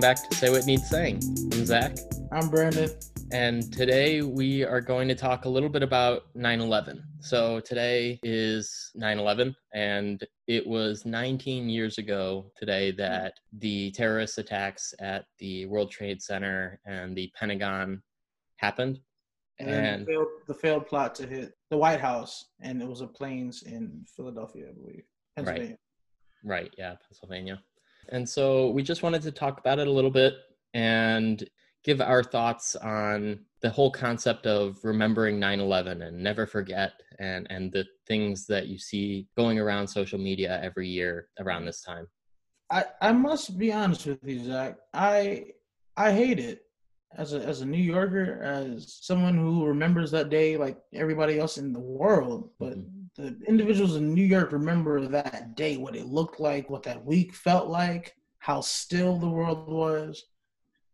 welcome back to Say What Needs Saying. I'm Zach. I'm Brandon. And today we are going to talk a little bit about 9 11. So today is 9 11, and it was 19 years ago today that the terrorist attacks at the World Trade Center and the Pentagon happened. And, and the, failed, the, failed, plot to hit the White House, and it was a planes in Philadelphia, I believe. Pennsylvania. Right. right, yeah, Pennsylvania. And so we just wanted to talk about it a little bit and give our thoughts on the whole concept of remembering 9-11 and never forget and and the things that you see going around social media every year around this time i i must be honest with you zach i i hate it as a as a new yorker as someone who remembers that day like everybody else in the world but mm-hmm. The individuals in new york remember that day what it looked like what that week felt like how still the world was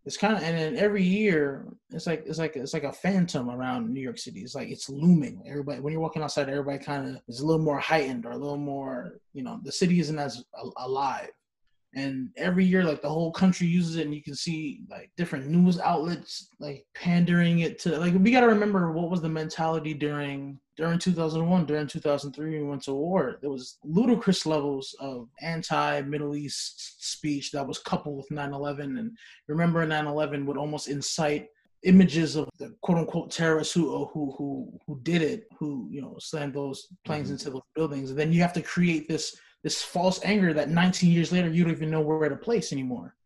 it's kind of and then every year it's like it's like it's like a phantom around New York City. It's like it's looming. Everybody when you're walking outside, everybody kind of is a little more heightened or a little more you know the city isn't as alive. And every year, like the whole country uses it, and you can see like different news outlets like pandering it to like we got to remember what was the mentality during during 2001, during 2003, we went to war. There was ludicrous levels of anti-Middle East speech that was coupled with 9/11. And remember, 9/11 would almost incite images of the quote unquote terrorists who who who who did it, who you know slammed those planes mm-hmm. into those buildings. And then you have to create this this false anger that 19 years later you don't even know where to place anymore.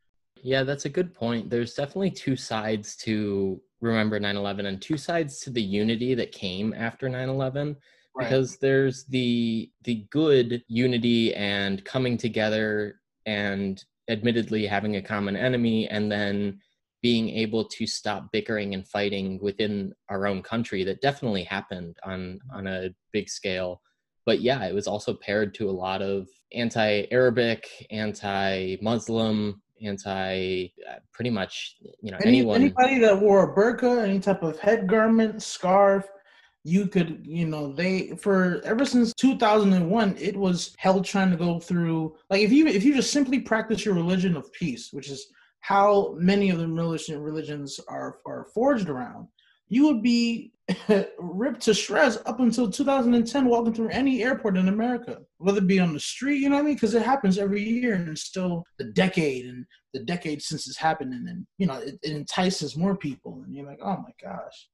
Yeah, that's a good point. There's definitely two sides to remember 9-11 and two sides to the unity that came after 9-11 right. because there's the the good unity and coming together and admittedly having a common enemy and then being able to stop bickering and fighting within our own country that definitely happened on on a big scale but yeah it was also paired to a lot of anti-arabic anti-muslim anti uh, pretty much you know Any, anyone. anybody that wore a burqa any type of head garment scarf you could you know they for ever since 2001 it was hell trying to go through like if you if you just simply practice your religion of peace which is how many of the militant religions are are forged around you would be ripped to shreds up until 2010 walking through any airport in America, whether it be on the street, you know what I mean? Because it happens every year and it's still the decade and the decade since it's happened. And then, you know, it, it entices more people. And you're like, oh my gosh.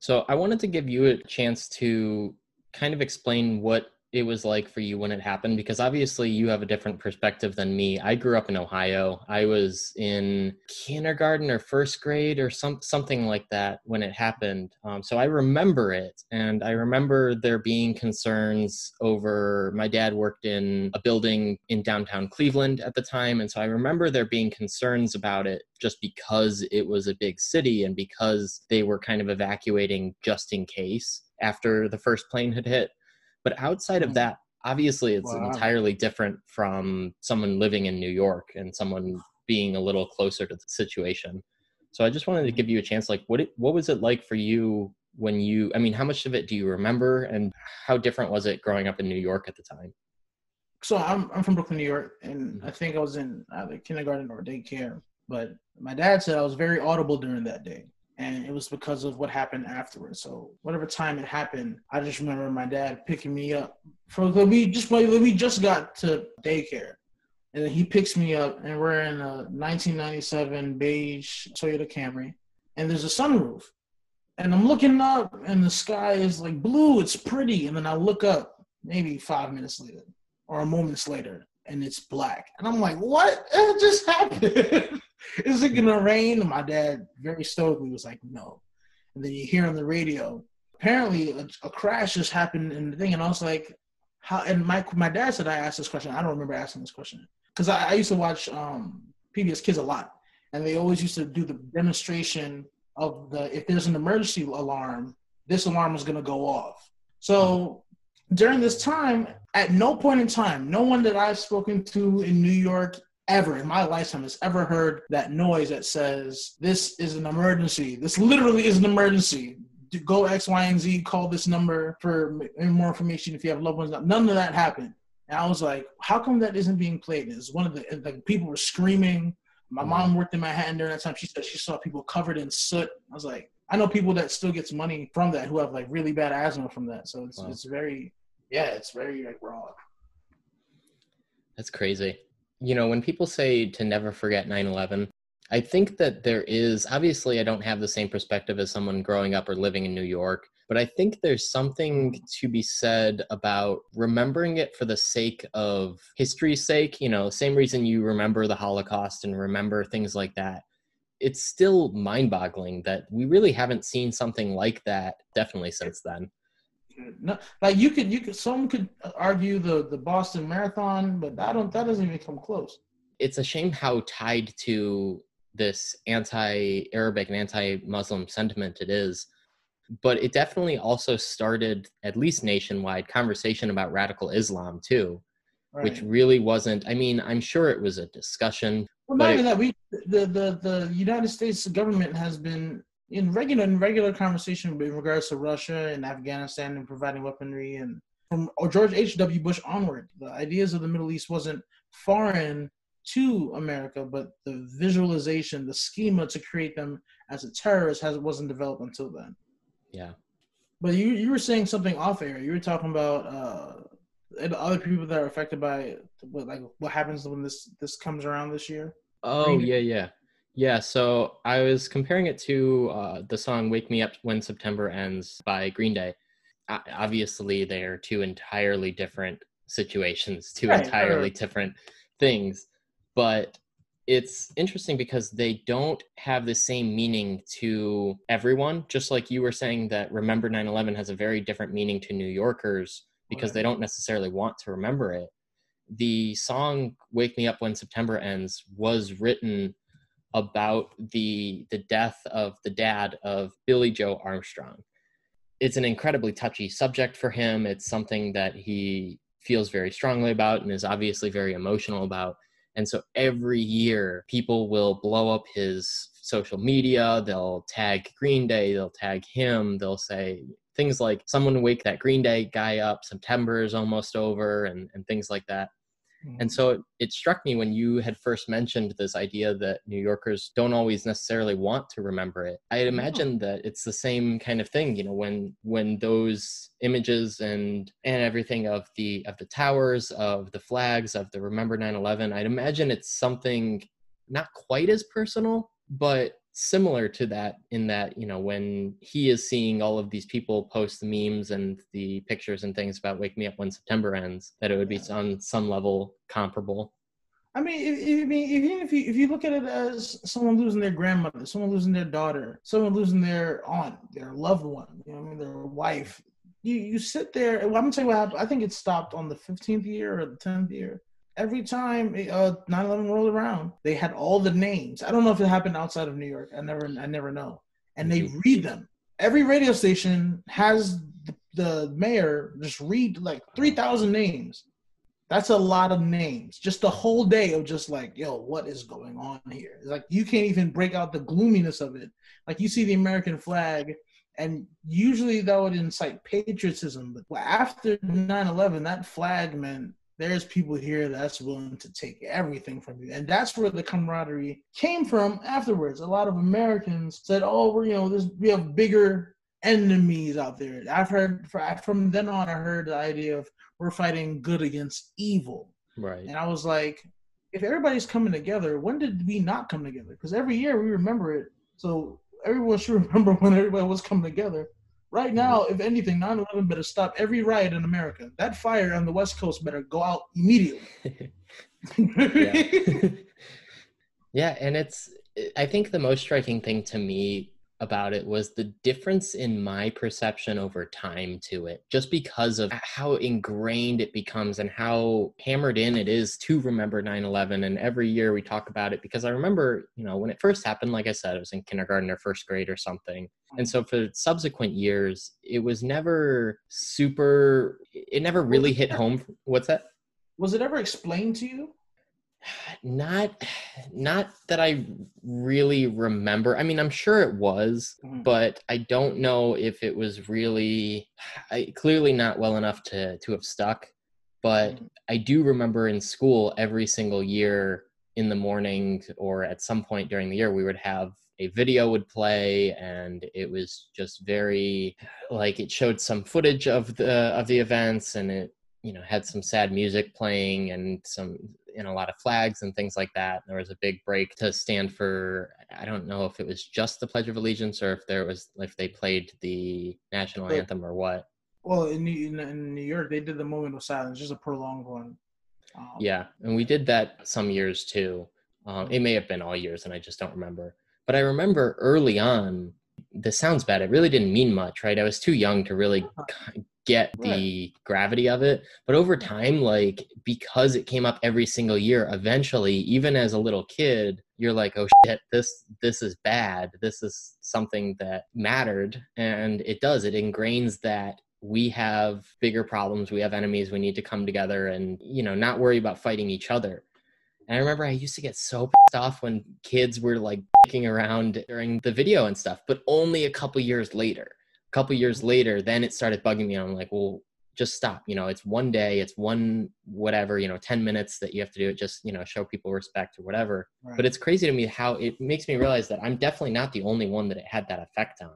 So I wanted to give you a chance to kind of explain what it was like for you when it happened because obviously you have a different perspective than me. I grew up in Ohio. I was in kindergarten or first grade or some something like that when it happened. Um, so I remember it, and I remember there being concerns over. My dad worked in a building in downtown Cleveland at the time, and so I remember there being concerns about it just because it was a big city and because they were kind of evacuating just in case after the first plane had hit. But outside of hmm. that, obviously it's wow. entirely different from someone living in New York and someone being a little closer to the situation. So I just wanted to give you a chance like what it, what was it like for you when you I mean how much of it do you remember and how different was it growing up in New York at the time? So I'm I'm from Brooklyn, New York and mm-hmm. I think I was in either kindergarten or daycare, but my dad said I was very audible during that day and it was because of what happened afterwards. So whatever time it happened, I just remember my dad picking me up. For we just we just got to daycare, and he picks me up, and we're in a 1997 beige Toyota Camry, and there's a sunroof, and I'm looking up, and the sky is like blue. It's pretty, and then I look up, maybe five minutes later or a moments later, and it's black, and I'm like, what? It just happened. is it gonna rain? My dad very stoically was like, no. And then you hear on the radio, apparently a, a crash just happened in the thing, and I was like, how? And my my dad said I asked this question. I don't remember asking this question because I, I, used to watch um, PBS Kids a lot, and they always used to do the demonstration of the if there's an emergency alarm, this alarm is gonna go off. So during this time, at no point in time, no one that I've spoken to in New York ever in my lifetime has ever heard that noise that says this is an emergency. This literally is an emergency. Go X, Y, and Z. Call this number for more information if you have loved ones. None of that happened. And I was like, how come that isn't being played? Is one of the like people were screaming. My mm-hmm. mom worked in Manhattan during that time. She said she saw people covered in soot. I was like, I know people that still gets money from that who have like really bad asthma from that. So it's wow. it's very yeah, it's very like raw. That's crazy. You know, when people say to never forget 9/11, I think that there is obviously I don't have the same perspective as someone growing up or living in New York, but I think there's something to be said about remembering it for the sake of history's sake, you know, same reason you remember the Holocaust and remember things like that. It's still mind-boggling that we really haven't seen something like that definitely since then. No, like you could, you could, someone could argue the the Boston Marathon, but I don't. That doesn't even come close. It's a shame how tied to this anti-Arabic and anti-Muslim sentiment it is. But it definitely also started, at least nationwide, conversation about radical Islam too, right. which really wasn't. I mean, I'm sure it was a discussion. Well, not even that. We the, the the United States government has been in regular in regular conversation with regards to Russia and Afghanistan and providing weaponry and from George H. W. Bush onward, the ideas of the Middle East wasn't foreign to America, but the visualization, the schema to create them as a terrorist has wasn't developed until then. Yeah. But you you were saying something off air. You were talking about uh other people that are affected by what like what happens when this this comes around this year. Oh yeah, yeah. Yeah, so I was comparing it to uh, the song "Wake Me Up When September Ends" by Green Day. Uh, obviously, they are two entirely different situations, two right, entirely right. different things but it's interesting because they don't have the same meaning to everyone just like you were saying that remember 9-11 has a very different meaning to new yorkers because right. they don't necessarily want to remember it the song wake me up when september ends was written about the the death of the dad of billie joe armstrong. It's an incredibly touchy subject for him. It's something that he feels very strongly about and is obviously very emotional about. And so every year, people will blow up his social media. They'll tag Green Day, they'll tag him, they'll say things like, someone wake that Green Day guy up, September is almost over, and, and things like that. And so it, it, struck me when you had first mentioned this idea that New Yorkers don't always necessarily want to remember it. I imagine that it's the same kind of thing, you know, when when those images and and everything of the of the towers, of the flags, of the Remember 9/11, I'd imagine it's something not quite as personal, but similar to that in that you know when he is seeing all of these people post the memes and the pictures and things about wake me up when september ends that it would be on some level comparable. I mean if, if, even if you if you look at it as someone losing their grandmother someone losing their daughter someone losing their aunt their loved one you know i mean their wife you you sit there well, i'm gonna tell you what happened. I think it stopped on the 15th year or the 10th year every time uh 9/11 rolled around, they had all the names. I don't know if it happened outside of New York. I never I never know. And they mm-hmm. read them. Every radio station has the, the mayor just read like 3,000 names. That's a lot of names. Just the whole day of just like, yo, what is going on here? It's like you can't even break out the gloominess of it. Like you see the American flag and usually that would incite patriotism. But after 9/11, that flag meant there's people here that's willing to take everything from you. And that's where the camaraderie came from afterwards. A lot of Americans said, oh, we're, you know, this, we have bigger enemies out there. I've heard from then on, I heard the idea of we're fighting good against evil. Right. And I was like, if everybody's coming together, when did we not come together? Because every year we remember it. So everyone should remember when everybody was coming together. Right mm-hmm. now, if anything, 9 11 better stop every riot in America. That fire on the West Coast better go out immediately. yeah. yeah, and it's, I think the most striking thing to me about it was the difference in my perception over time to it, just because of how ingrained it becomes and how hammered in it is to remember 9 11. And every year we talk about it because I remember, you know, when it first happened, like I said, I was in kindergarten or first grade or something. And so for subsequent years, it was never super, it never really hit home. What's that? Was it ever explained to you? Not not that i really remember i mean i'm sure it was mm-hmm. but i don't know if it was really I, clearly not well enough to to have stuck but mm-hmm. i do remember in school every single year in the morning or at some point during the year we would have a video would play and it was just very like it showed some footage of the of the events and it you know had some sad music playing and some and a lot of flags and things like that. There was a big break to stand for i don't know if it was just the pledge of allegiance or if there was if they played the national anthem or what. Well in new, in new york they did the moment of silence just a prolonged one. Um, yeah and we did that some years too. Um, it may have been all years and i just don't remember. But I remember early on, this sounds bad. It really didn't mean much, right? I was too young to really uh-huh. get the gravity of it. But over time, like because it came up every single year, eventually, even as a little kid, you're like, oh shit, this this is bad. This is something that mattered. And it does. It ingrains that we have bigger problems we have enemies we need to come together and you know not worry about fighting each other and I remember I used to get so pissed off when kids were like kicking around during the video and stuff, but only a couple years later. A couple years later, then it started bugging me. I'm like, well, just stop. You know, it's one day, it's one whatever, you know, 10 minutes that you have to do it, just, you know, show people respect or whatever. Right. But it's crazy to me how it makes me realize that I'm definitely not the only one that it had that effect on.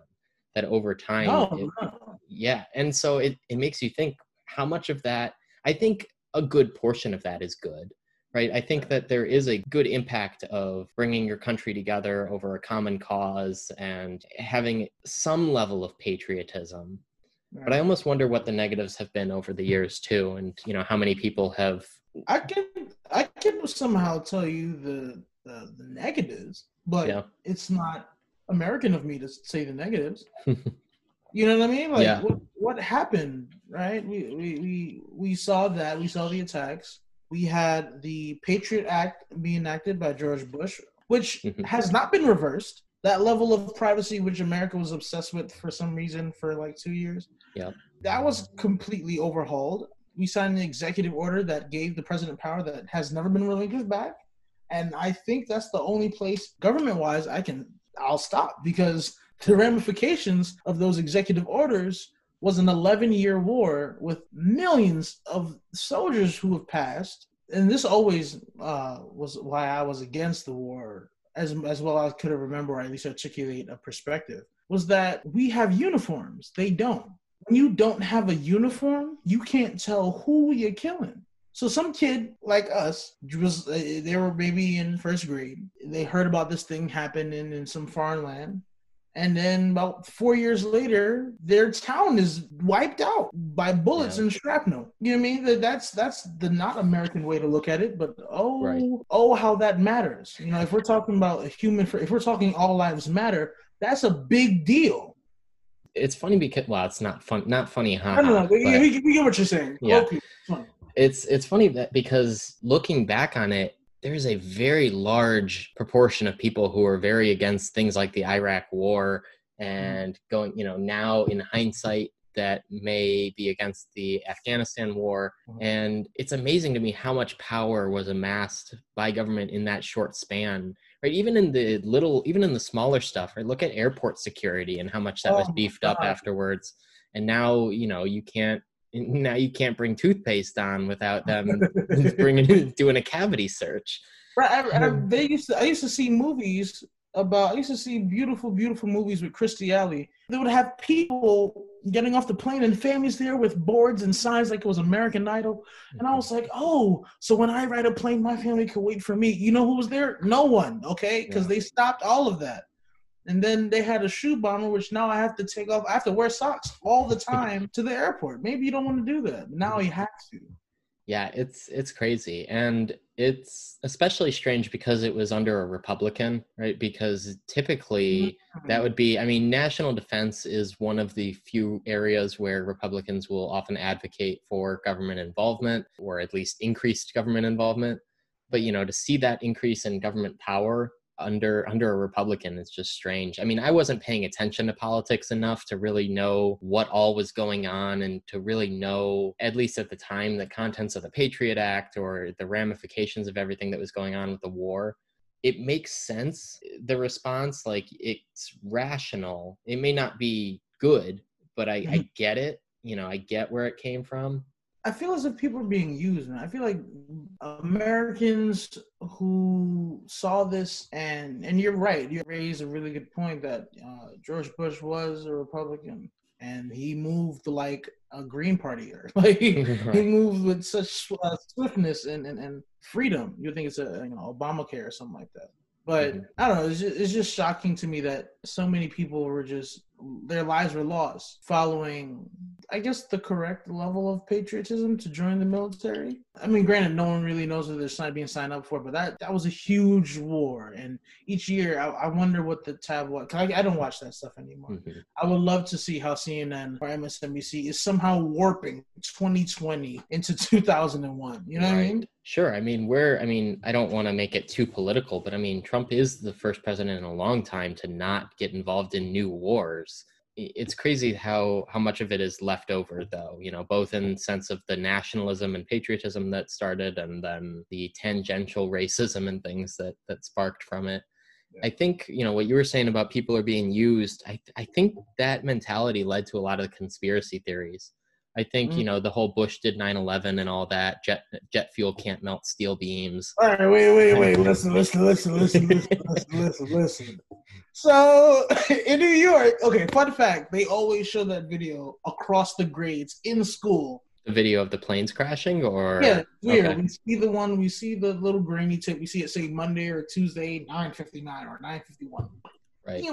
That over time, no, it, no. yeah. And so it, it makes you think how much of that, I think a good portion of that is good right? I think that there is a good impact of bringing your country together over a common cause and having some level of patriotism. But I almost wonder what the negatives have been over the years too, and you know how many people have. I can I can somehow tell you the the, the negatives, but yeah. it's not American of me to say the negatives. you know what I mean? Like yeah. what, what happened, right? We, we we we saw that we saw the attacks we had the Patriot Act being enacted by George Bush, which mm-hmm. has not been reversed. That level of privacy, which America was obsessed with for some reason for like two years, yeah, that was completely overhauled. We signed an executive order that gave the president power that has never been relinquished back, and I think that's the only place, government-wise, I can I'll stop because the ramifications of those executive orders was an 11 year war with millions of soldiers who have passed. And this always uh, was why I was against the war, as, as well as I could remember, or at least articulate a perspective, was that we have uniforms. They don't. When you don't have a uniform, you can't tell who you're killing. So some kid like us was they were maybe in first grade. They heard about this thing happening in some foreign land and then about four years later, their town is wiped out by bullets yeah. and shrapnel. You know what I mean? That that's that's the not American way to look at it, but oh right. oh how that matters. You know, if we're talking about a human, if we're talking all lives matter, that's a big deal. It's funny because well, it's not fun, not funny, huh? I don't know. We, we, we, get what you're saying. Yeah. Okay. It's it's funny that because looking back on it, there's a very large proportion of people who are very against things like the Iraq war mm-hmm. and going, you know, now in hindsight, that may be against the Afghanistan war. Mm-hmm. And it's amazing to me how much power was amassed by government in that short span. Right, even in the little, even in the smaller stuff. Right, look at airport security and how much that oh was beefed up afterwards. And now, you know, you can't now you can't bring toothpaste on without them bringing doing a cavity search. Right. I, I, um, they used to. I used to see movies about. I used to see beautiful, beautiful movies with Kirstie Alley. They would have people getting off the plane and families there with boards and signs like it was American Idol. And I was like, oh, so when I ride a plane, my family could wait for me. You know who was there? No one. Okay, because yeah. they stopped all of that. And then they had a shoe bomber, which now I have to take off. I have to wear socks all the time to the airport. Maybe you don't want to do that. but Now you have to. Yeah, it's it's crazy, and it's especially strange because it was under a Republican, right? Because typically mm-hmm. that would be, I mean, national defense is one of the few areas where Republicans will often advocate for government involvement or at least increased government involvement. But you know, to see that increase in government power under under a republican it's just strange. I mean i wasn't paying attention to politics enough to really know what all was going on and to really know at least at the time the contents of the patriot act or the ramifications of everything that was going on with the war. It makes sense the response like it's rational. It may not be good but i, mm-hmm. I get it you know i get where it came from I feel as if people are being used, man. I feel like Americans who saw this and and you're right. You raised a really good point that uh, George Bush was a Republican and he moved like a Green Partier. Like right. he moved with such uh, swiftness and, and, and freedom. You think it's a you know Obamacare or something like that. But mm-hmm. I don't know. It's just, it's just shocking to me that so many people were just their lives were lost following i guess the correct level of patriotism to join the military i mean granted no one really knows what they're being signed up for but that that was a huge war and each year i, I wonder what the tabloid I, I don't watch that stuff anymore mm-hmm. i would love to see how cnn or msnbc is somehow warping 2020 into 2001 you know right. what i mean Sure. I mean, we're, I mean, I don't want to make it too political, but I mean, Trump is the first president in a long time to not get involved in new wars. It's crazy how how much of it is left over, though. You know, both in sense of the nationalism and patriotism that started, and then the tangential racism and things that that sparked from it. I think you know what you were saying about people are being used. I I think that mentality led to a lot of the conspiracy theories. I think mm-hmm. you know the whole Bush did 9/11 and all that. Jet jet fuel can't melt steel beams. All right, wait, wait, wait. listen, listen, listen, listen, listen, listen, listen, listen. So in New York, okay. Fun fact: they always show that video across the grades in school. The video of the planes crashing, or yeah, weird. Okay. We see the one. We see the little grainy tip. We see it say Monday or Tuesday, 9:59 or 9:51. Right.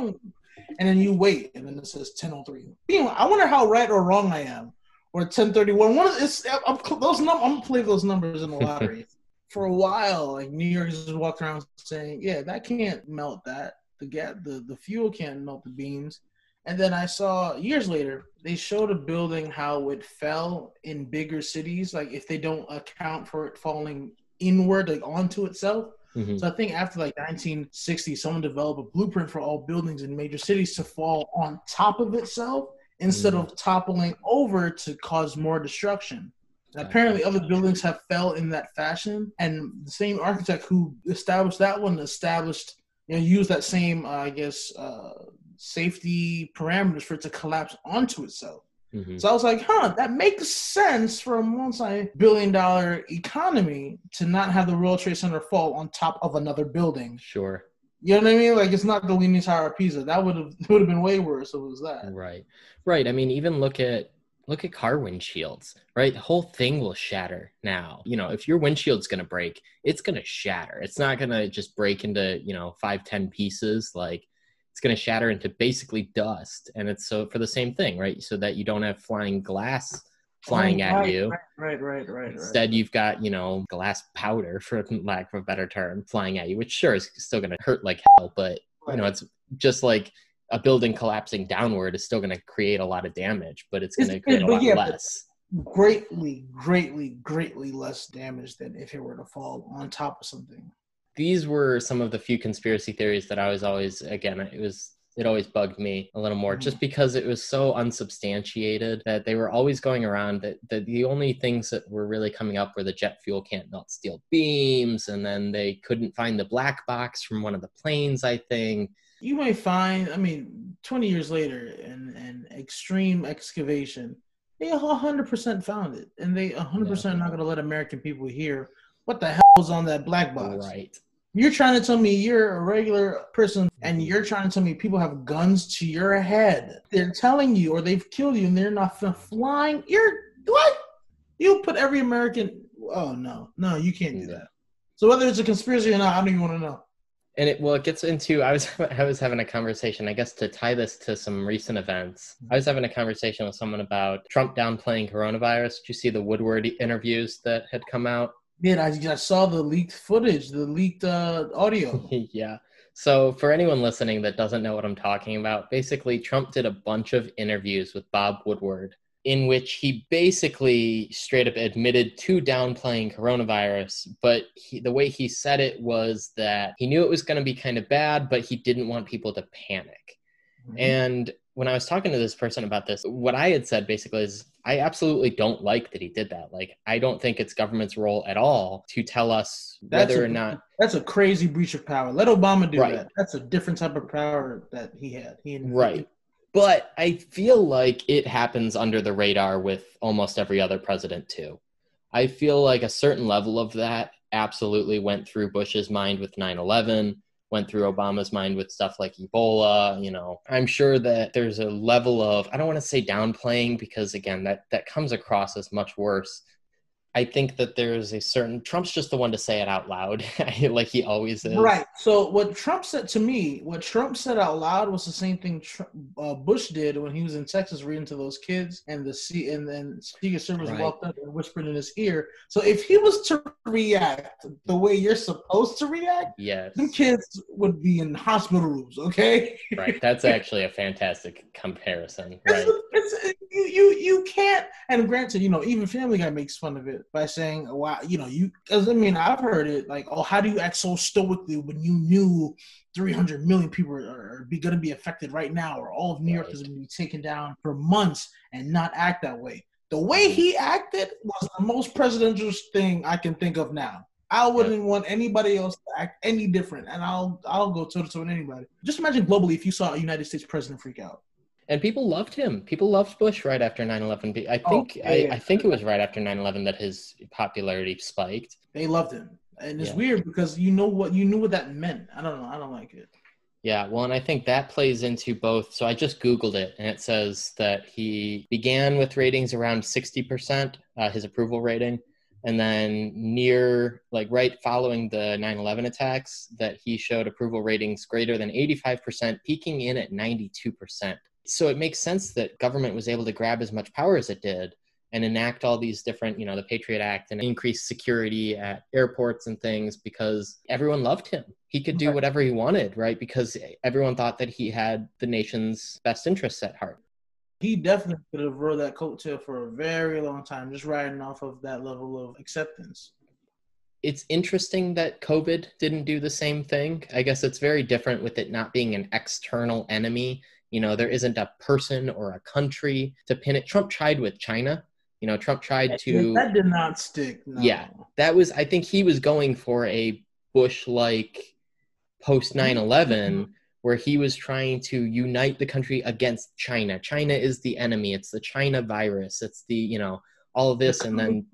And then you wait, and then it says 10:03. I wonder how right or wrong I am or 1031. One of it's I'm, those num- I'm gonna play those numbers in the lottery. For a while, like New York just walked around saying, "Yeah, that can't melt that. The gas, the the fuel can't melt the beams." And then I saw years later they showed a building how it fell in bigger cities, like if they don't account for it falling inward, like onto itself. Mm-hmm. So I think after like 1960, someone developed a blueprint for all buildings in major cities to fall on top of itself instead mm. of toppling over to cause more destruction. And apparently, other buildings have fell in that fashion, and the same architect who established that one established, you know, used that same, uh, I guess, uh, safety parameters for it to collapse onto itself. Mm-hmm. So I was like, huh, that makes sense for a multi-billion dollar economy to not have the World Trade Center fall on top of another building. Sure. You know what I mean? Like it's not the Leaning Tower of Pisa. That would have would have been way worse. If it was that. Right, right. I mean, even look at look at car windshields. Right, the whole thing will shatter now. You know, if your windshield's gonna break, it's gonna shatter. It's not gonna just break into you know five ten pieces. Like it's gonna shatter into basically dust. And it's so for the same thing, right? So that you don't have flying glass flying oh, at right, you. Right, right, right, right. Instead, you've got, you know, glass powder, for lack of a better term, flying at you, which sure is still going to hurt like hell, but, right. you know, it's just like a building collapsing downward is still going to create a lot of damage, but it's going to create a lot yeah, less. Greatly, greatly, greatly less damage than if it were to fall on top of something. These were some of the few conspiracy theories that I was always, again, it was it always bugged me a little more mm-hmm. just because it was so unsubstantiated that they were always going around that, that the only things that were really coming up were the jet fuel can't melt steel beams and then they couldn't find the black box from one of the planes i think you may find i mean 20 years later in an extreme excavation they 100% found it and they 100% yeah. not going to let american people hear what the hell was on that black box right you're trying to tell me you're a regular person and you're trying to tell me people have guns to your head. They're telling you or they've killed you and they're not flying. You're what? You put every American. Oh, no. No, you can't do that. So whether it's a conspiracy or not, I don't even want to know. And it well, it gets into. I was I was having a conversation. I guess to tie this to some recent events. I was having a conversation with someone about Trump downplaying coronavirus. Did you see the Woodward interviews that had come out? Yeah, I, I saw the leaked footage, the leaked uh, audio. yeah. So, for anyone listening that doesn't know what I'm talking about, basically, Trump did a bunch of interviews with Bob Woodward in which he basically straight up admitted to downplaying coronavirus. But he, the way he said it was that he knew it was going to be kind of bad, but he didn't want people to panic. Mm-hmm. And when I was talking to this person about this, what I had said basically is I absolutely don't like that he did that. Like, I don't think it's government's role at all to tell us that's whether a, or not. That's a crazy breach of power. Let Obama do right. that. That's a different type of power that he had. He right. But I feel like it happens under the radar with almost every other president too. I feel like a certain level of that absolutely went through Bush's mind with 9 11, went through Obama's mind with stuff like Ebola. You know, I'm sure that there's a level of, I don't want to say downplaying because, again, that, that comes across as much worse I think that there's a certain Trump's just the one to say it out loud, like he always is. Right. So what Trump said to me, what Trump said out loud was the same thing Trump, uh, Bush did when he was in Texas reading to those kids, and the C and then Secret Service right. walked up and whispered in his ear. So if he was to react the way you're supposed to react, yes, the kids would be in hospital rooms. Okay. right. That's actually a fantastic comparison. Right. It's, it's, you you you can't. And granted, you know, even Family Guy makes fun of it by saying, "Wow, you know, you." Because I mean, I've heard it like, "Oh, how do you act so stoically when you knew 300 million people are, are going to be affected right now, or all of New York is going to be taken down for months and not act that way?" The way mm-hmm. he acted was the most presidential thing I can think of now. I wouldn't want anybody else to act any different, and I'll I'll go toe to toe with anybody. Just imagine globally if you saw a United States president freak out and people loved him. People loved Bush right after 9/11. I oh, think oh, yeah, I, I, think it was right after 9/11 that his popularity spiked. They loved him, and it's yeah. weird because you know what you knew what that meant. I don't know. I don't like it. Yeah, well, and I think that plays into both. So I just Googled it, and it says that he began with ratings around 60%, uh, his approval rating, and then near, like right following the 9 11 attacks, that he showed approval ratings greater than 85%, peaking in at 92%. So it makes sense that government was able to grab as much power as it did and enact all these different, you know, the Patriot Act and increase security at airports and things because everyone loved him. He could do whatever he wanted, right? Because everyone thought that he had the nation's best interests at heart. He definitely could have rode that coattail for a very long time, just riding off of that level of acceptance it's interesting that COVID didn't do the same thing. I guess it's very different with it not being an external enemy you know, there isn't a person or a country to pin it. Trump tried with China. You know, Trump tried to. That did not stick. No. Yeah, that was. I think he was going for a Bush-like post 9/11, mm-hmm. where he was trying to unite the country against China. China is the enemy. It's the China virus. It's the you know all of this, the and then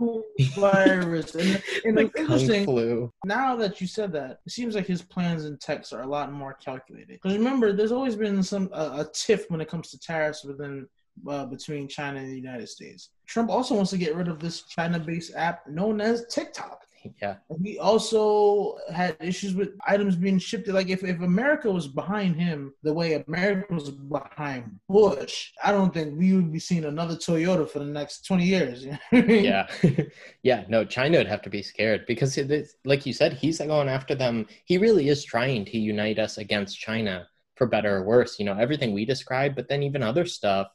virus. and, and the interesting. Flu. Now that you said that, it seems like his plans and texts are a lot more calculated. Because remember, there's always been some uh, a tiff when it comes to tariffs within uh, between China and the United States. Trump also wants to get rid of this China-based app known as TikTok. Yeah. We also had issues with items being shipped. Like if, if America was behind him the way America was behind Bush, I don't think we would be seeing another Toyota for the next 20 years. yeah. yeah. No, China would have to be scared because, it, like you said, he's going after them. He really is trying to unite us against China for better or worse. You know, everything we describe, but then even other stuff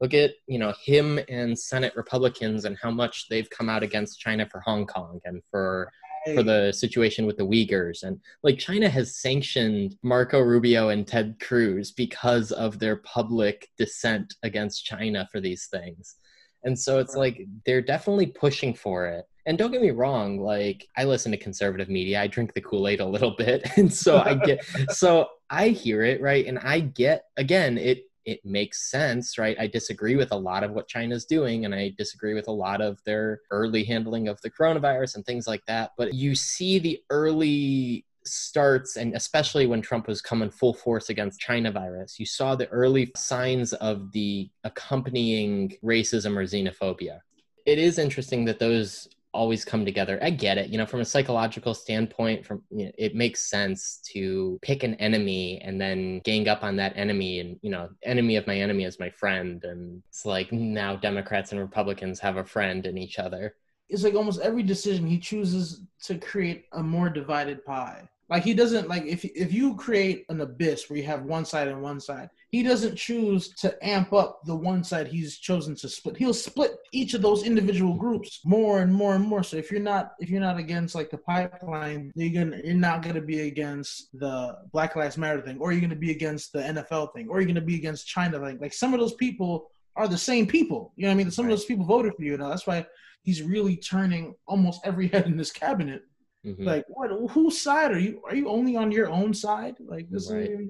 look at you know him and senate republicans and how much they've come out against china for hong kong and for for the situation with the uyghurs. And like china has sanctioned marco rubio and ted cruz because of their public dissent against china for these things. And so it's like they're definitely pushing for it. And don't get me wrong like i listen to conservative media. I drink the kool-aid a little bit. And so i get so i hear it right? And i get again it it makes sense, right? I disagree with a lot of what China's doing, and I disagree with a lot of their early handling of the coronavirus and things like that. But you see the early starts, and especially when Trump was coming full force against China virus, you saw the early signs of the accompanying racism or xenophobia. It is interesting that those always come together. I get it. You know, from a psychological standpoint, from you know, it makes sense to pick an enemy and then gang up on that enemy and, you know, enemy of my enemy is my friend and it's like now Democrats and Republicans have a friend in each other. It's like almost every decision he chooses to create a more divided pie. Like he doesn't like if if you create an abyss where you have one side and one side, he doesn't choose to amp up the one side he's chosen to split. He'll split each of those individual groups more and more and more. So if you're not if you're not against like the pipeline, you're gonna you're not gonna be against the Black Lives Matter thing, or you're gonna be against the NFL thing, or you're gonna be against China. Like like some of those people are the same people. You know what I mean? Some right. of those people voted for you. Now that's why he's really turning almost every head in this cabinet Mm-hmm. Like, what? Whose side are you? Are you only on your own side? Like this? Right. Is...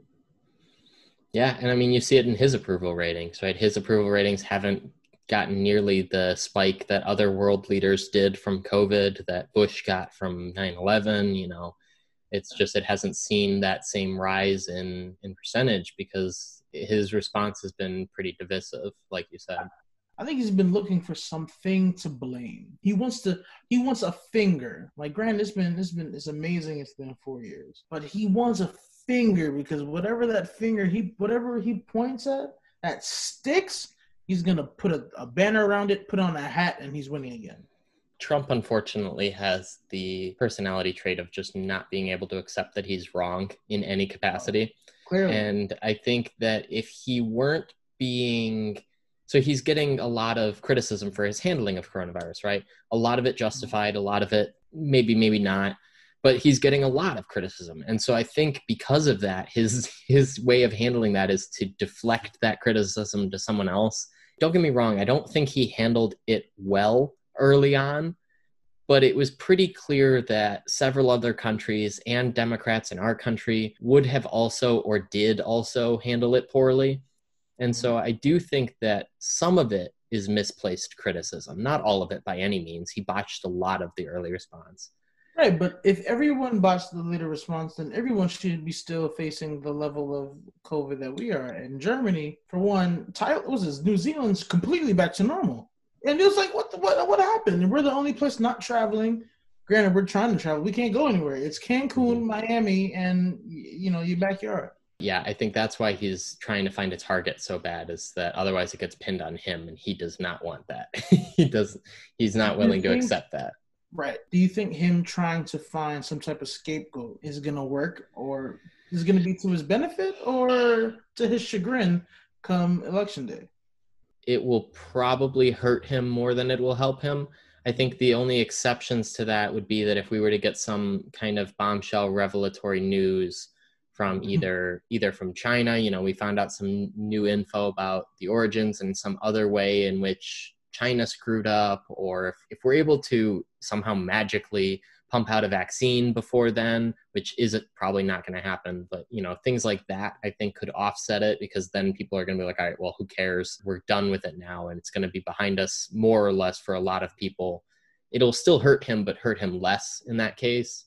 Yeah, and I mean you see it in his approval ratings, right? His approval ratings haven't gotten nearly the spike that other world leaders did from COVID, that Bush got from 9/11, you know. It's just it hasn't seen that same rise in in percentage because his response has been pretty divisive, like you said. I think he's been looking for something to blame. He wants to. He wants a finger. Like, Grant, it's been. It's been. It's amazing. It's been four years, but he wants a finger because whatever that finger he, whatever he points at, that sticks. He's gonna put a, a banner around it, put on a hat, and he's winning again. Trump unfortunately has the personality trait of just not being able to accept that he's wrong in any capacity. Clearly. And I think that if he weren't being so he's getting a lot of criticism for his handling of coronavirus, right? A lot of it justified, a lot of it maybe maybe not, but he's getting a lot of criticism. And so I think because of that, his his way of handling that is to deflect that criticism to someone else. Don't get me wrong, I don't think he handled it well early on, but it was pretty clear that several other countries and Democrats in our country would have also or did also handle it poorly. And so I do think that some of it is misplaced criticism, not all of it by any means. He botched a lot of the early response. Right, but if everyone botched the later response, then everyone should be still facing the level of COVID that we are. In Germany, for one, Thailand was this, New Zealand's completely back to normal. And it was like, what the, what what happened? And we're the only place not traveling. Granted, we're trying to travel. We can't go anywhere. It's Cancun, mm-hmm. Miami, and you know your backyard. Yeah, I think that's why he's trying to find a target so bad is that otherwise it gets pinned on him, and he does not want that. he does. He's not willing to accept that. Right. Do you think him trying to find some type of scapegoat is going to work, or is going to be to his benefit, or to his chagrin come election day? it will probably hurt him more than it will help him. I think the only exceptions to that would be that if we were to get some kind of bombshell revelatory news from mm-hmm. either either from China, you know, we found out some new info about the origins and some other way in which China screwed up, or if, if we're able to somehow magically pump out a vaccine before then, which is probably not going to happen. But you know, things like that I think could offset it because then people are going to be like, all right, well, who cares? We're done with it now, and it's going to be behind us more or less for a lot of people. It'll still hurt him, but hurt him less in that case.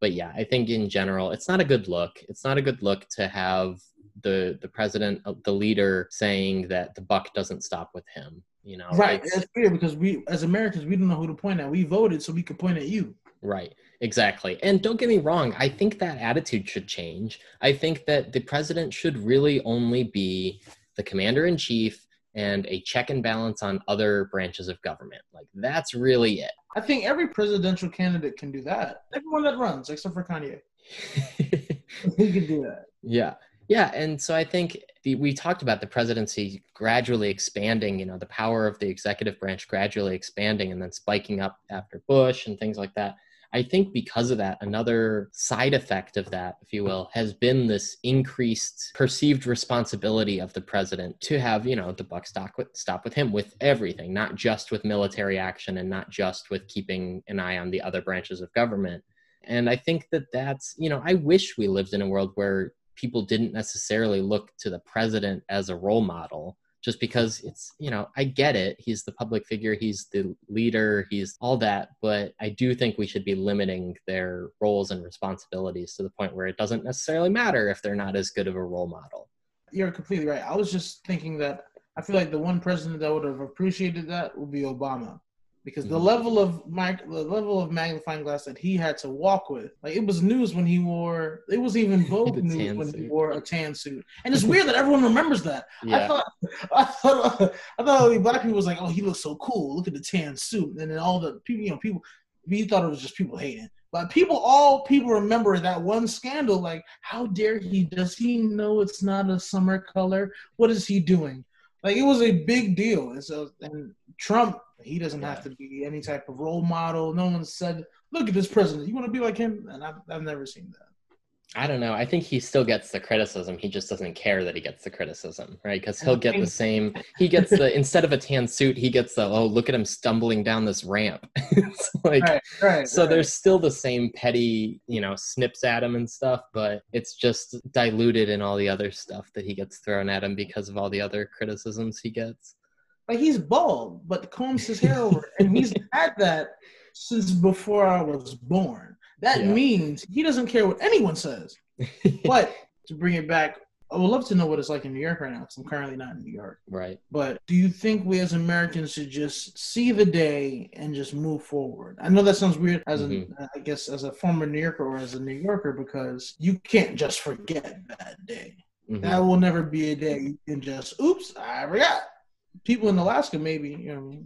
But yeah, I think in general, it's not a good look. It's not a good look to have the the president, uh, the leader, saying that the buck doesn't stop with him. You know, right? That's weird because we, as Americans, we don't know who to point at. We voted so we could point at you. Right. Exactly. And don't get me wrong, I think that attitude should change. I think that the president should really only be the commander in chief and a check and balance on other branches of government. Like that's really it. I think every presidential candidate can do that. Everyone that runs, except for Kanye. he can do that. Yeah. Yeah, and so I think the, we talked about the presidency gradually expanding, you know, the power of the executive branch gradually expanding and then spiking up after Bush and things like that. I think because of that, another side effect of that, if you will, has been this increased perceived responsibility of the president to have, you know, the buck stop with, stop with him with everything, not just with military action and not just with keeping an eye on the other branches of government. And I think that that's, you know, I wish we lived in a world where people didn't necessarily look to the president as a role model just because it's you know i get it. He's the public figure. He's the leader. He's all that. But i do think we should be limiting their roles and responsibilities to the point where it doesn't necessarily matter if they're not as good of a role model. You're completely right. I was just thinking that i feel like the one president that would have appreciated that would be obama because the mm-hmm. level of mag- the level of magnifying glass that he had to walk with, like it was news when he wore. It was even both news when suit. he wore a tan suit, and it's weird that everyone remembers that. Yeah. I thought, I thought, I thought black people was like, oh, he looks so cool. Look at the tan suit, and then all the people, you know, people. We thought it was just people hating, but people, all people remember that one scandal. Like, how dare he? Does he know it's not a summer color? What is he doing? Like, it was a big deal, and so and Trump he doesn't have to be any type of role model. No one said, "Look at this president. You want to be like him?" And I've, I've never seen that. I don't know. I think he still gets the criticism. He just doesn't care that he gets the criticism, right? Because he'll get the same. He gets the instead of a tan suit, he gets the oh look at him stumbling down this ramp. it's like right, right, so right. there's still the same petty, you know, snips at him and stuff, but it's just diluted in all the other stuff that he gets thrown at him because of all the other criticisms he gets. Like he's bald, but combs his hair over, and he's had that since before I was born. That yeah. means he doesn't care what anyone says. but to bring it back, I would love to know what it's like in New York right now because I'm currently not in New York. Right. But do you think we as Americans should just see the day and just move forward? I know that sounds weird as mm-hmm. a, I guess, as a former New Yorker or as a New Yorker because you can't just forget that day. Mm-hmm. That will never be a day you can just, oops, I forgot. People in Alaska, maybe, you know,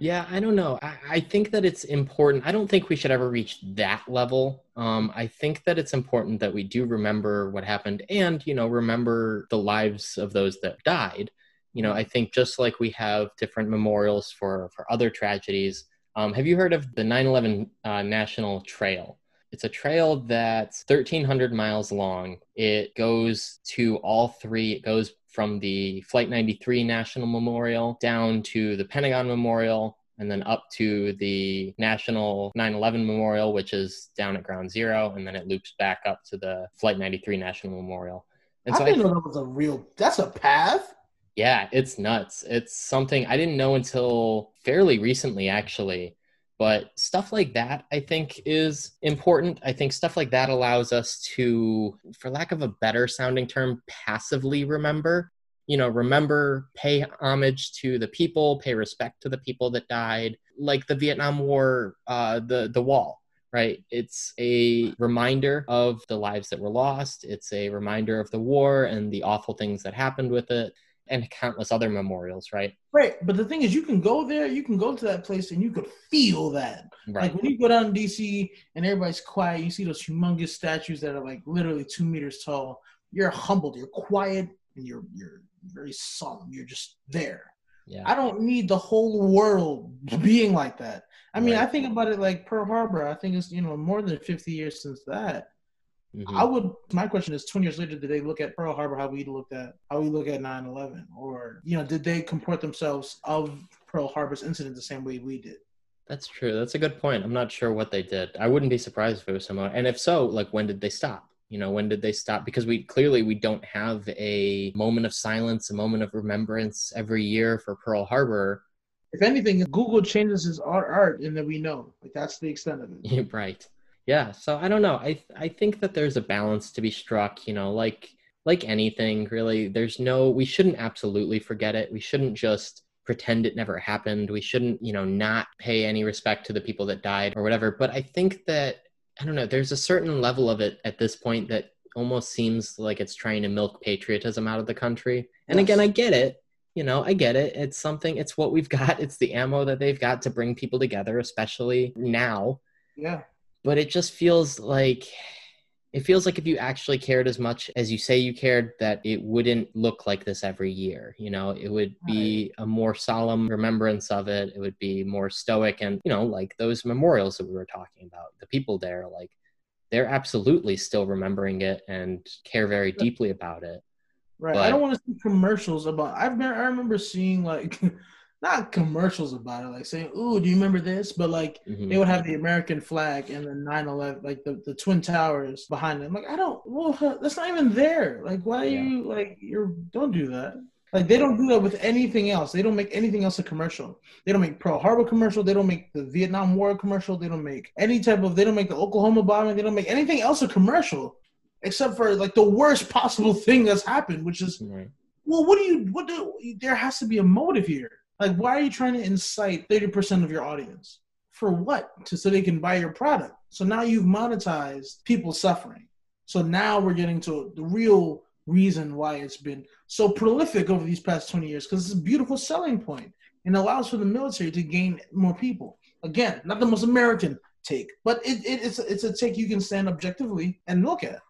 yeah, I don't know. I, I, think that it's important. I don't think we should ever reach that level. Um, I think that it's important that we do remember what happened and, you know, remember the lives of those that died. You know, I think just like we have different memorials for, for other tragedies. Um, have you heard of the 9 11 uh, National Trail? It's a trail that's 1,300 miles long. It goes to all three, it goes from the Flight 93 National Memorial down to the Pentagon Memorial and then up to the National 9 11 Memorial, which is down at Ground Zero, and then it loops back up to the Flight 93 National Memorial. And so I didn't I, know that was a real, that's a path. Yeah, it's nuts. It's something I didn't know until fairly recently, actually. But stuff like that, I think, is important. I think stuff like that allows us to, for lack of a better sounding term, passively remember. You know, remember, pay homage to the people, pay respect to the people that died, like the Vietnam War, uh, the the wall right? It's a reminder of the lives that were lost. It's a reminder of the war and the awful things that happened with it and countless other memorials, right? Right. But the thing is, you can go there, you can go to that place, and you could feel that. Right. Like when you go down to DC and everybody's quiet, you see those humongous statues that are like literally two meters tall. You're humbled, you're quiet, and you're you're very solemn. You're just there. Yeah. I don't need the whole world being like that. I mean, right. I think about it like Pearl Harbor. I think it's you know more than 50 years since that. Mm-hmm. I would. My question is: Twenty years later, did they look at Pearl Harbor how we looked at how we look at 9/11, or you know, did they comport themselves of Pearl Harbor's incident the same way we did? That's true. That's a good point. I'm not sure what they did. I wouldn't be surprised if it was similar. And if so, like when did they stop? You know, when did they stop? Because we clearly we don't have a moment of silence, a moment of remembrance every year for Pearl Harbor. If anything, Google changes its art, art, and then we know. Like that's the extent of it. right yeah so i don't know i i think that there's a balance to be struck you know like like anything really there's no we shouldn't absolutely forget it we shouldn't just pretend it never happened we shouldn't you know not pay any respect to the people that died or whatever but i think that i don't know there's a certain level of it at this point that almost seems like it's trying to milk patriotism out of the country. And yes. again i get it you know i get it it's something it's what we've got it's the ammo that they've got to bring people together especially now. Yeah but it just feels like it feels like if you actually cared as much as you say you cared that it wouldn't look like this every year you know? It would be a more solemn remembrance of it. It would be more stoic and you know like those memorials that we were talking about the people there like they're absolutely still remembering it and care very deeply about it. Right. But, i don't want to see commercials about i've been i remember seeing like not commercials about it, like saying, "Ooh, do you remember this?" But like mm-hmm. they would have the American flag and the 9/11, like the, the twin towers behind them. Like I don't, well, that's not even there. Like why yeah. you like you're don't do that. Like they don't do that with anything else. They don't make anything else a commercial. They don't make Pearl Harbor commercial. They don't make the Vietnam War commercial. They don't make any type of. They don't make the Oklahoma bombing. They don't make anything else a commercial, except for like the worst possible thing that's happened, which is, right. well, what do you? What do? There has to be a motive here like, why are you trying to incite 30% of your audience? For what? To, so they can buy your product. So now you've monetized people suffering. So now we're getting to the real reason why it's been so prolific over these past 20 years because it's a beautiful selling point and allows for the military to gain more people. Again, not the most American take, but it, it, it's, it's a take you can stand objectively and look at.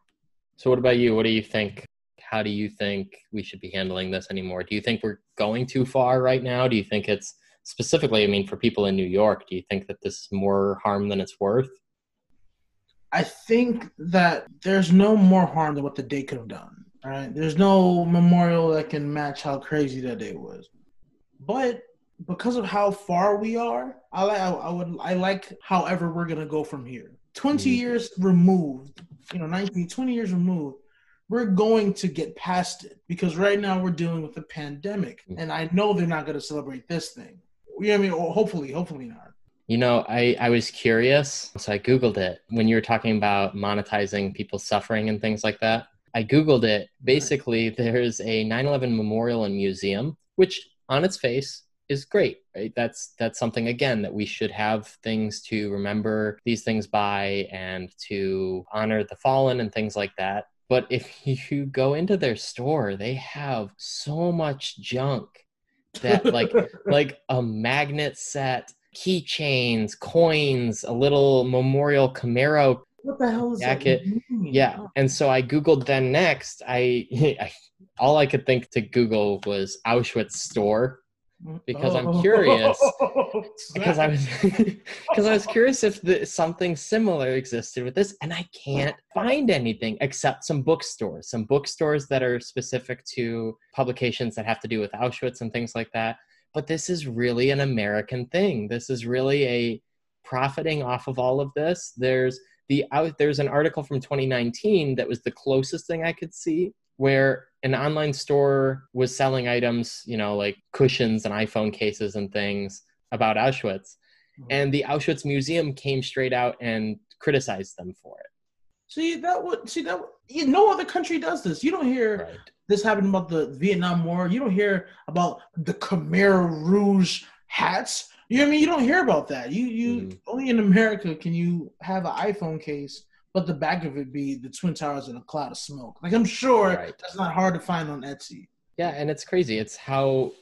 So, what about you? What do you think how do you think we should be handling this anymore? Do you think we're going too far right now? Do you think it's specifically, I mean, for people in New York, do you think that this is more harm than it's worth? I think that there's no more harm than what the day could have done. Right? There's no memorial that can match how crazy that day was. But because of how far we are, I like I, I would I like however we're gonna go from here. 20 mm-hmm. years removed, you know, 19, 20 years removed, we're going to get past it because right now we're dealing with a pandemic. Mm-hmm. And I know they're not gonna celebrate this thing. You know I mean? hopefully, hopefully not. You know, I, I was curious, so I Googled it when you were talking about monetizing people's suffering and things like that. I Googled it. Basically, there's a 9 11 memorial and museum, which on its face is great, right? That's that's something again that we should have things to remember these things by and to honor the fallen and things like that. But if you go into their store, they have so much junk that like like a magnet set keychains, coins, a little memorial Camaro what the hell is jacket. That yeah, oh. and so I googled. Then next, I, I all I could think to Google was Auschwitz store because oh. I'm curious. because I was because I was curious if the, something similar existed with this, and I can't find anything except some bookstores, some bookstores that are specific to publications that have to do with Auschwitz and things like that but this is really an American thing. This is really a profiting off of all of this. There's the out there's an article from 2019 that was the closest thing I could see where an online store was selling items, you know, like cushions and iPhone cases and things about Auschwitz. Mm-hmm. And the Auschwitz Museum came straight out and criticized them for it. See that would see that no other country does this. You don't hear right this happened about the Vietnam War. You don't hear about the Khmer Rouge hats. You know what I mean? You don't hear about that. You you mm-hmm. only in America can you have an iPhone case, but the back of it be the Twin Towers in a cloud of smoke. Like I'm sure right. that's not hard to find on Etsy. Yeah, and it's crazy. It's how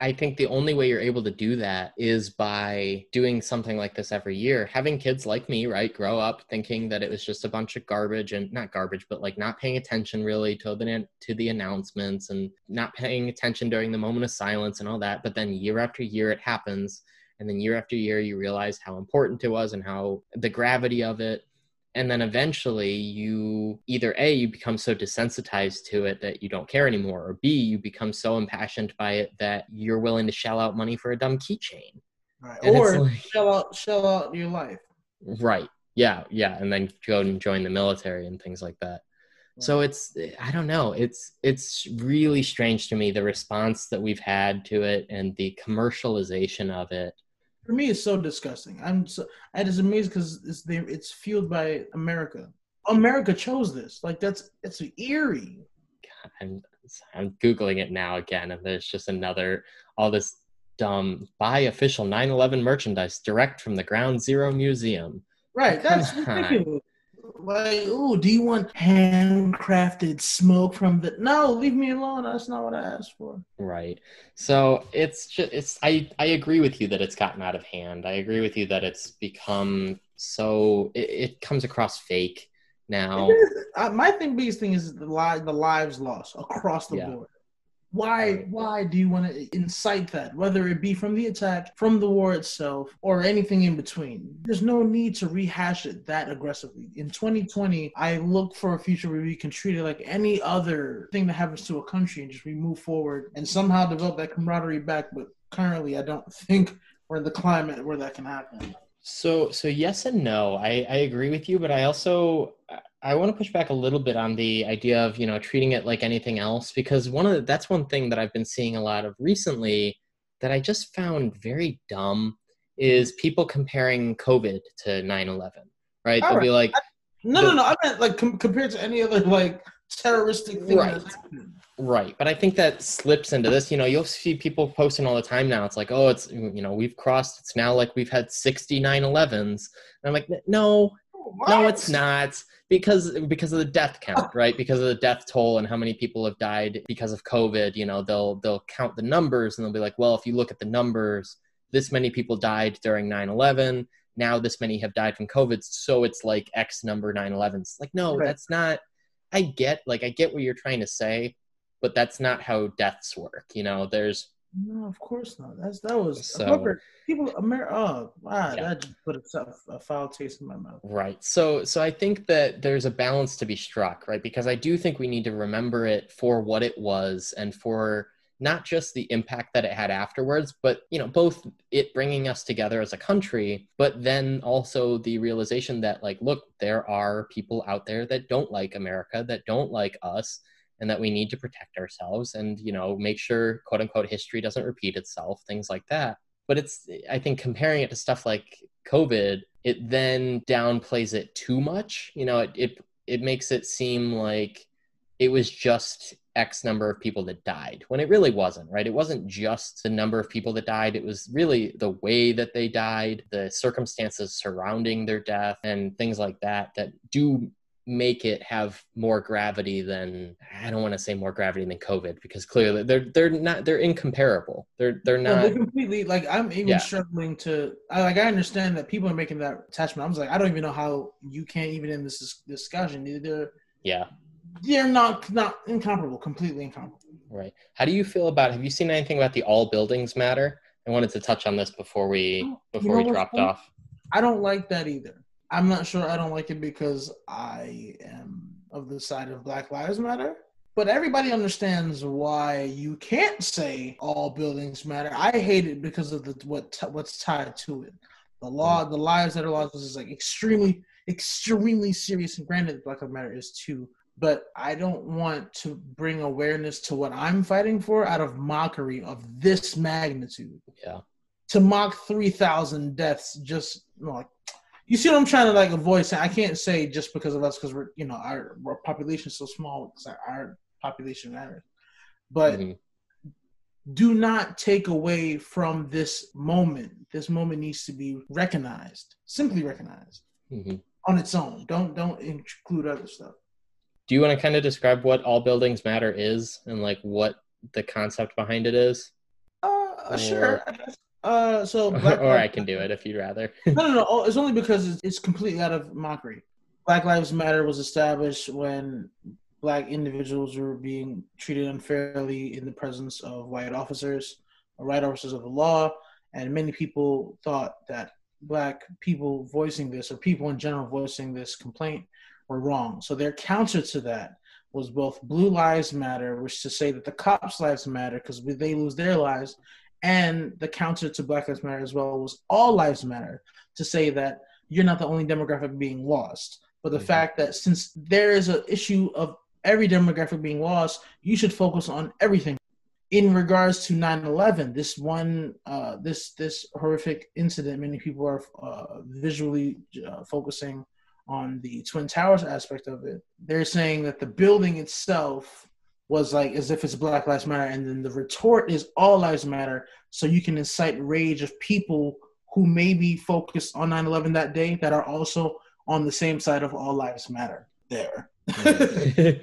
I think the only way you're able to do that is by doing something like this every year. Having kids like me, right, grow up thinking that it was just a bunch of garbage and not garbage, but like not paying attention really to the to the announcements and not paying attention during the moment of silence and all that. But then year after year it happens, and then year after year you realize how important it was and how the gravity of it and then eventually you either a you become so desensitized to it that you don't care anymore or b you become so impassioned by it that you're willing to shell out money for a dumb keychain. Right. or like, shell out shell out your life. Right. Yeah yeah. And then go and join the military and things like that. So it's i don't know. It's it's really strange to me the response that we've had to it and the commercialization of it for me it's so disgusting. I'm so it is amazing because it's the it's fueled by America. America chose this. Like that's it's eerie. God, I'm I'm googling it now again, and there's just another all this dumb buy official 9/11 merchandise direct from the Ground Zero Museum. Right, that's ridiculous like, oh, do you want handcrafted smoke from the? No, leave me alone. That's not what I asked for. Right. So it's just it's I I agree with you that it's gotten out of hand. I agree with you that it's become so it, it comes across fake now. Uh, my thing, biggest thing is the li- the lives lost across the yeah. board. Why why do you want to incite that? Whether it be from the attack, from the war itself, or anything in between. There's no need to rehash it that aggressively. In 2020, I look for a future where we can treat it like any other thing that happens to a country and just we move forward and somehow develop that camaraderie back. But currently I don't think we're in the climate where that can happen. So so yes and no. I, I agree with you, but I also I want to push back a little bit on the idea of you know treating it like anything else because one of the, that's one thing that I've been seeing a lot of recently that I just found very dumb is mm-hmm. people comparing COVID to 9/11. Right? All They'll right. be like, no, the, no, no. I meant like com- compared to any other like terroristic thing. Right. Right. But I think that slips into this. You know, you'll see people posting all the time now. It's like, oh, it's, you know, we've crossed, it's now like we've had 69 11s. And I'm like, no, what? no, it's not because because of the death count right because of the death toll and how many people have died because of covid you know they'll they'll count the numbers and they'll be like well if you look at the numbers this many people died during 9-11 now this many have died from covid so it's like x number 9-11s like no right. that's not i get like i get what you're trying to say but that's not how deaths work you know there's No, of course not. That's that was So- people. America. Oh, wow, Yeah. that just put a, a foul taste in my mouth. Right. So so I think that there's a balance to be struck, right? Because I do think we need to remember it for what it was and for not just the impact that it had afterwards, but you know, both it bringing us together as a country, but then also the realization that like look, there are people out there that don't like America, that don't like us, and that we need to protect ourselves and you know, make sure quote unquote history doesn't repeat itself, things like that. But it's i think comparing it to stuff like covid it then downplays it too much. You know it it, it makes it seem like it was just x number of people that died when it really wasn't right? It wasn't just the number of people that died. It was really the way that they died the circumstances surrounding their death and things like that that do make it have more gravity than I don't want to say more gravity than COVID because clearly they're they're not they're incomparable. They're they're No, not they're completely like I'm even Yeah. struggling to. I like I understand that people are making that attachment. I was like, I don't even know how you can't even in this discussion. They're yeah, they're not not incomparable. Completely incomparable. right. How do you feel about have you seen anything about the all buildings matter? I wanted to touch on this before we Oh, you before know we dropped funny? off. I don't like that either. I'm not sure I don't like it because I am of the side of Black Lives Matter. But everybody understands why you can't say all buildings matter. I hate it because of the what t- what's tied to it. The law, mm-hmm. the lives that are lost is like extremely, extremely serious. And granted, Black Lives Matter is too. But I don't want to bring awareness to what I'm fighting for out of mockery of this magnitude Yeah. to mock 3,000 deaths just you know, like you see what I'm trying to like avoid saying I can't say just because of us because we're you know our, our population is so small because our, our population matters but Mhm. do not take away from this moment this moment needs to be recognized simply recognized Mhm. on its own don't don't include other stuff Do you want to kind of describe what all buildings matter is and like what the concept behind it is? uh sure uh so Or, Black or I can do it if you'd rather. no, no, no. oh, It's only because it's, it's completely out of mockery. Black Lives Matter was established when black individuals were being treated unfairly in the presence of white officers, or white officers of the law, and many people thought that black people voicing this, or people in general voicing this complaint, were wrong. So their counter to that was both Blue Lives Matter, which to say that the cops' lives matter because they lose their lives, and the counter to Black Lives Matter as well was All Lives Matter to say that you're not the only demographic being lost, but the Mhm. fact that since there is an issue of every demographic being lost, you should focus on everything. In regards to 9/11, this one, uh, this this horrific incident, many people are uh, visually uh, focusing on the Twin Towers aspect of it. They're saying that the building itself was like as if it's Black Lives Matter, and then the retort is All Lives Matter, so you can incite rage of people who may be focused on 9/11 that day that are also on the same side of All Lives Matter. There.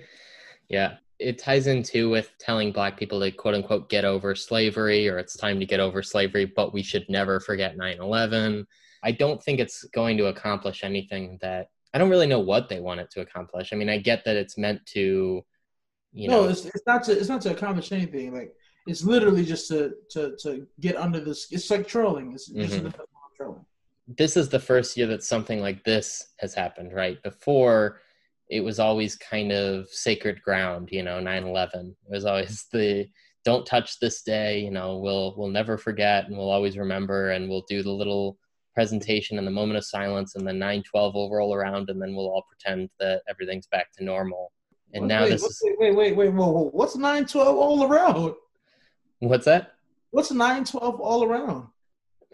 yeah. It ties into with telling black people to quote unquote get over slavery or it's time to get over slavery, but we should never forget 9 11. I don't think it's going to accomplish anything that I don't really know what they want it to accomplish. I mean, I get that it's meant to, you no, know, it's, it's not to it's not to accomplish anything. Like it's literally just to to to get under this. It's like trolling. It's just Mhm. an trolling. this is the first year that something like this has happened, right? Before it was always kind of sacred ground, you know, 9/11. It was always the don't touch this day, you know, we'll we'll never forget and we'll always remember and we'll do the little presentation and the moment of silence and then 9/12 will roll around and then we'll all pretend that everything's back to normal. And now wait, this wait, is wait, wait, wait, whoa, whoa. What's 912 all around? what's that? What's 912 all around?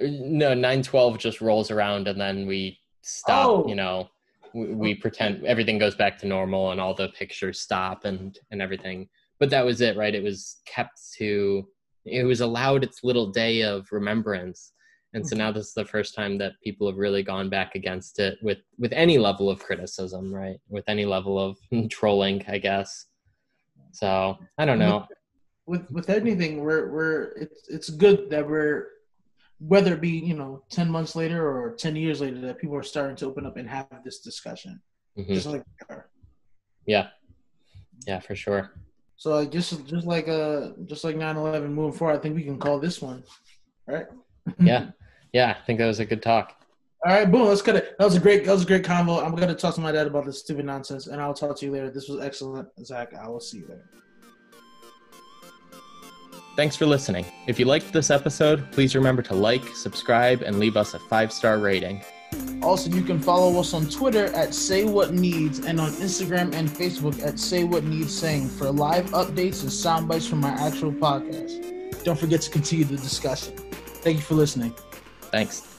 Uh, no, 912 just rolls around and then we stop, Oh. you know, we, we pretend everything goes back to normal and all the pictures stop and and everything. But that was it, right? It was kept to it was allowed its little day of remembrance. And so now this is the first time that people have really gone back against it with with any level of criticism, right? With any level of trolling, I guess. So, I don't know. with with anything we're we're it's it's good that we're whether it be you know 10 months later or 10 years later that people are starting to open up and have this discussion Mhm. just like. Yeah. Yeah, for sure. So like just just like uh just like 9-11 moving forward, I think we can call this one, right? Yeah, yeah. I think that was a good talk. All right, boom. Let's cut it. That was a great. That was a great convo. I'm gonna talk to my dad about this stupid nonsense, and I'll talk to you later. This was excellent, Zach. I will see you later. Thanks for listening. If you liked this episode, please remember to like, subscribe, and leave us a five star rating. Also, you can follow us on Twitter at Say What Needs and on Instagram and Facebook at Say What Needs Saying for live updates and sound bites from our actual podcast. Don't forget to continue the discussion. Thank you for listening. Thanks.